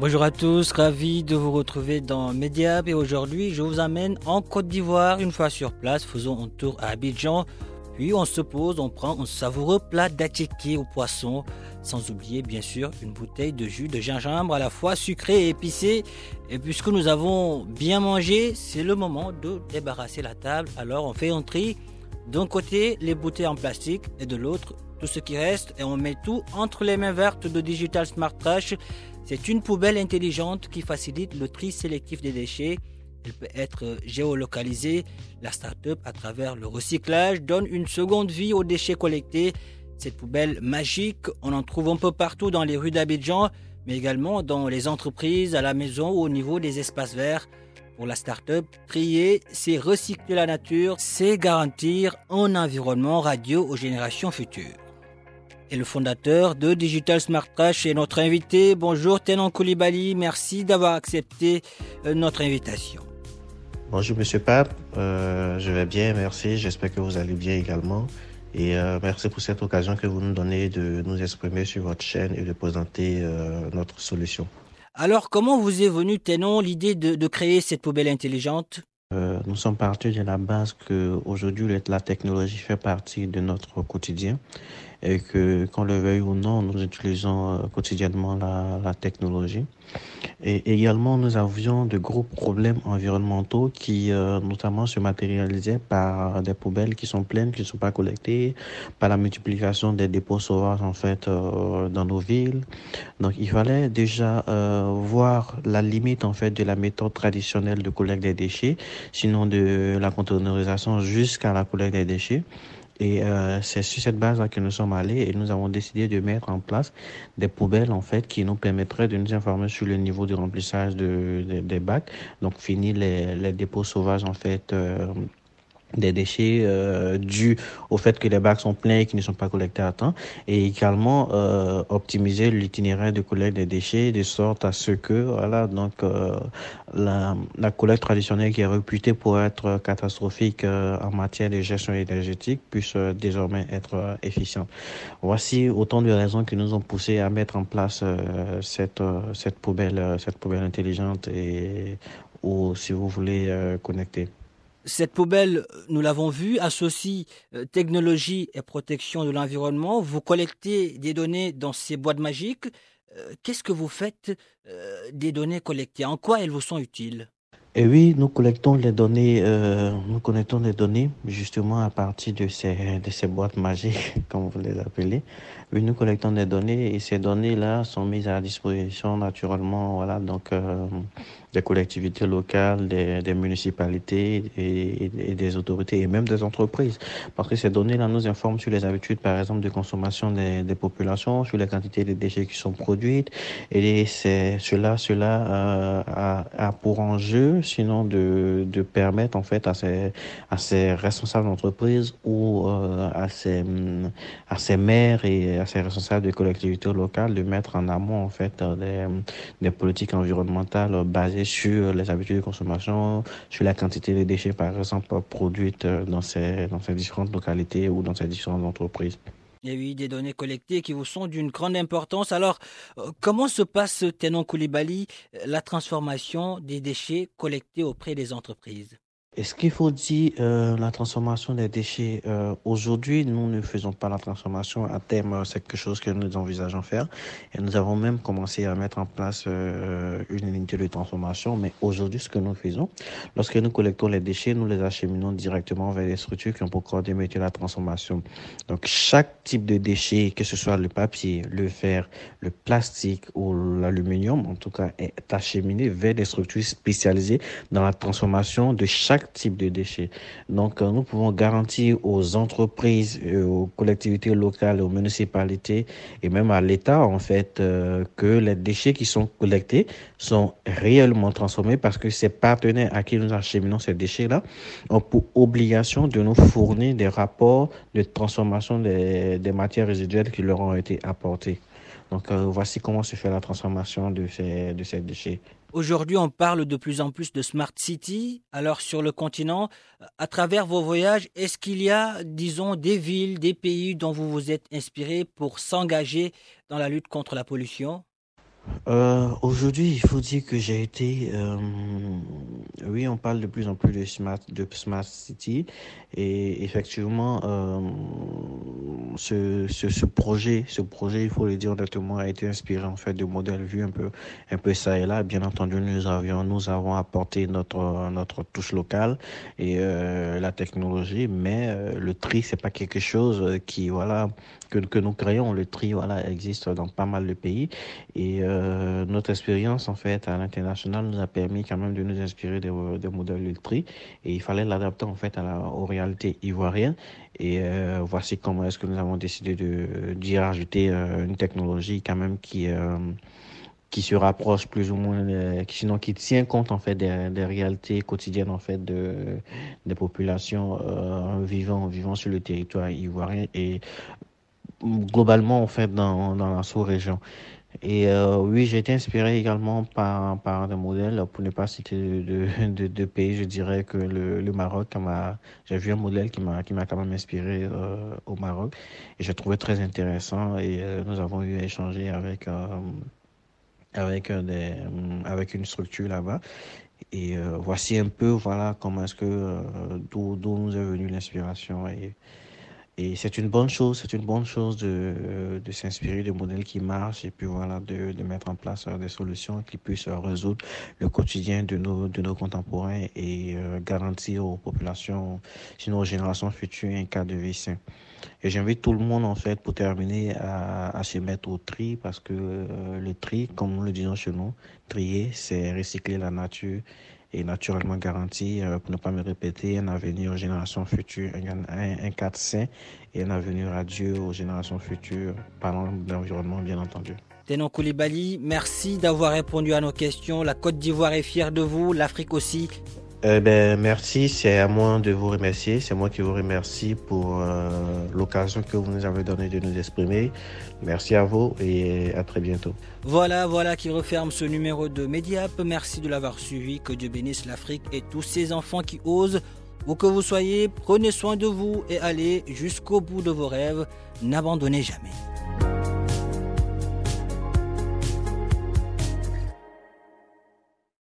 Bonjour à tous, ravi de vous retrouver dans Mediab et aujourd'hui je vous amène en Côte d'Ivoire une fois sur place, faisons un tour à Abidjan, puis on se pose, on prend un savoureux plat d'attiqué au poisson, sans oublier bien sûr une bouteille de jus de gingembre à la fois sucré et épicé. Et puisque nous avons bien mangé, c'est le moment de débarrasser la table, alors on fait un tri. D'un côté les bouteilles en plastique et de l'autre tout ce qui reste et on met tout entre les mains vertes de Digital Smart Trash. C'est une poubelle intelligente qui facilite le tri sélectif des déchets. Elle peut être géolocalisée. La start-up, à travers le recyclage, donne une seconde vie aux déchets collectés. Cette poubelle magique, on en trouve un peu partout dans les rues d'Abidjan, mais également dans les entreprises, à la maison ou au niveau des espaces verts. Pour la start-up, trier, c'est recycler la nature, c'est garantir un environnement radio aux générations futures et le fondateur de Digital Smart Trash est notre invité. Bonjour Tenon Koulibaly, merci d'avoir accepté euh, notre invitation. Bonjour Monsieur Pape, euh, je vais bien, merci. J'espère que vous allez bien également. Et euh, merci pour cette occasion que vous nous donnez de nous exprimer sur votre chaîne et de présenter euh, notre solution. Alors, comment vous est venue, Tenon, l'idée de, de, créer cette poubelle intelligente? Euh, Nous sommes partis de la base que aujourd'hui la technologie fait partie de notre quotidien et que qu'on le veuille ou non, nous utilisons euh, quotidiennement la, la, technologie. Et également, nous avions de gros problèmes environnementaux qui euh, notamment se matérialisaient par des poubelles qui sont pleines, qui ne sont pas collectées, par la multiplication des dépôts sauvages en fait euh, dans nos villes. Donc, il fallait déjà euh, voir la limite en fait de la méthode traditionnelle de collecte des déchets, sinon de la containerisation jusqu'à la collecte des déchets. Et euh, c'est sur cette base-là que nous sommes allés et nous avons décidé de mettre en place des poubelles en fait qui nous permettraient de nous informer sur le niveau de remplissage de, de des bacs. Donc finir les, les dépôts sauvages en fait. Euh, des déchets euh, dus au fait que les bacs sont pleins et qui ne sont pas collectés à temps et également euh, optimiser l'itinéraire de collecte des déchets de sorte à ce que voilà donc euh, la, la collecte traditionnelle qui est réputée pour être catastrophique euh, en matière de gestion énergétique puisse euh, désormais être euh, efficiente. Voici autant de raisons qui nous ont poussé à mettre en place cette cette poubelle cette poubelle intelligente et ou si vous voulez connecter. Cette poubelle, nous l'avons vu, associe euh, technologie et protection de l'environnement. Vous collectez des données dans ces boîtes magiques. Euh, Qu'est-ce que vous faites euh, des données collectées? En quoi elles vous sont utiles? Et oui, nous collectons les données, euh, nous collectons les données justement à partir de ces, de ces boîtes magiques, comme vous les appelez. Oui, nous collectons des données et ces données-là sont mises à disposition naturellement, voilà, donc euh, des collectivités locales, des, municipalités et, des autorités et même des entreprises. Parce que ces données-là nous informent sur les habitudes, par exemple, de consommation des, populations, sur les quantités de déchets qui sont produites. Et c'est cela, cela euh, a, a pour enjeu sinon de, de permettre en fait à ces, à ces responsables d'entreprise ou euh, à, ces, à ces maires et à ces responsables de collectivités locales de mettre en amont en fait des, des politiques environnementales basées sur les habitudes de consommation, sur la quantité de déchets par exemple produites dans ces, dans ces différentes localités ou dans ces différentes entreprises. Il y a eu des données collectées qui vous sont d'une grande importance. Alors, euh, comment se passe, Tenon Koulibaly, la transformation des déchets collectés auprès des entreprises? Est-ce qu'il faut dire euh, la transformation des déchets euh, Aujourd'hui, nous ne faisons pas la transformation. À terme, c'est quelque chose que nous envisageons faire. Et nous avons même commencé à mettre en place euh, une unité de transformation. Mais aujourd'hui, ce que nous faisons, lorsque nous collectons les déchets, nous les acheminons directement vers les structures qui ont pour coordonner la transformation. Donc, chaque type de déchet, que ce soit le papier, le fer, le plastique ou l'aluminium, en tout cas, est acheminé vers des structures spécialisées dans la transformation de chaque type de déchets. Donc, euh, nous pouvons garantir aux entreprises, euh, aux collectivités locales, aux municipalités et même à l'État, en fait, euh, que les déchets qui sont collectés sont réellement transformés parce que ces partenaires à qui nous acheminons ces déchets-là ont pour obligation de nous fournir des rapports de transformation des, matières résiduelles qui leur ont été apportées. Donc, voici comment se fait la transformation de ces déchets. Aujourd'hui, on parle de plus en plus de Smart City. Alors, sur le continent, à travers vos voyages, est-ce qu'il y a, disons, des villes, des pays dont vous vous êtes inspiré pour s'engager dans la lutte contre la pollution? Euh, Aujourd'hui, il faut dire que j'ai été. Euh, oui, on parle de plus en plus de smart, de smart city, et effectivement, euh, ce, ce, projet, ce projet, il faut le dire honnêtement, a été inspiré en fait de modèles vus un peu, un peu ça et là. Bien entendu, nous avions, nous avons apporté notre notre touche locale et euh, la technologie, mais euh, le tri, c'est pas quelque chose qui voilà que, que nous créons. Le tri, voilà, existe dans pas mal de pays et euh, notre expérience en fait à l'international nous a permis quand même de nous inspirer des, des modèles de tri et il fallait l'adapter en fait à la, aux réalités ivoiriennes et euh, voici comment est-ce que nous avons décidé d'y rajouter euh, une technologie quand même qui euh, qui se rapproche plus ou moins, euh, sinon qui tient compte en fait des, des, réalités quotidiennes en fait de des populations euh, vivant vivant sur le territoire ivoirien et globalement en fait dans dans la sous-région. Et euh, oui, j'ai été inspiré également par, par des modèles, pour ne pas citer de, de, pays, je dirais que le, le Maroc, j'ai vu un modèle qui m'a quand même inspiré euh, au Maroc. Et j'ai trouvé très intéressant. Et euh, nous avons eu à échanger avec avec des avec une structure là-bas. Et voici un peu voilà comment est-ce que d'où nous est venue l'inspiration et c'est une bonne chose, c'est une bonne chose de, de s'inspirer de modèles qui marchent et puis voilà, de, de mettre en place des solutions qui puissent résoudre le quotidien de nos, de nos contemporains et euh, garantir aux populations, sinon aux générations futures, un cas de vie sain. Et j'invite tout le monde, en fait, pour terminer, à, à se mettre au tri parce que euh, le tri, comme nous le disons chez nous, trier, c'est recycler la nature est naturellement garanti, euh, pour ne pas me répéter, un avenir aux générations futures, un, un, cadre sain et un avenir radieux aux générations futures, parlant de l'environnement bien entendu. Tenon Koulibaly, merci d'avoir répondu à nos questions. La Côte d'Ivoire est fière de vous, l'Afrique aussi. Eh ben, merci, c'est à moi de vous remercier. C'est moi qui vous remercie pour euh, l'occasion que vous nous avez donnée de nous exprimer. Merci à vous et à très bientôt. Voilà, voilà qui referme ce numéro de Mediap. Merci de l'avoir suivi. Que Dieu bénisse l'Afrique et tous ces enfants qui osent. Où que vous soyez, prenez soin de vous et allez jusqu'au bout de vos rêves. N'abandonnez jamais.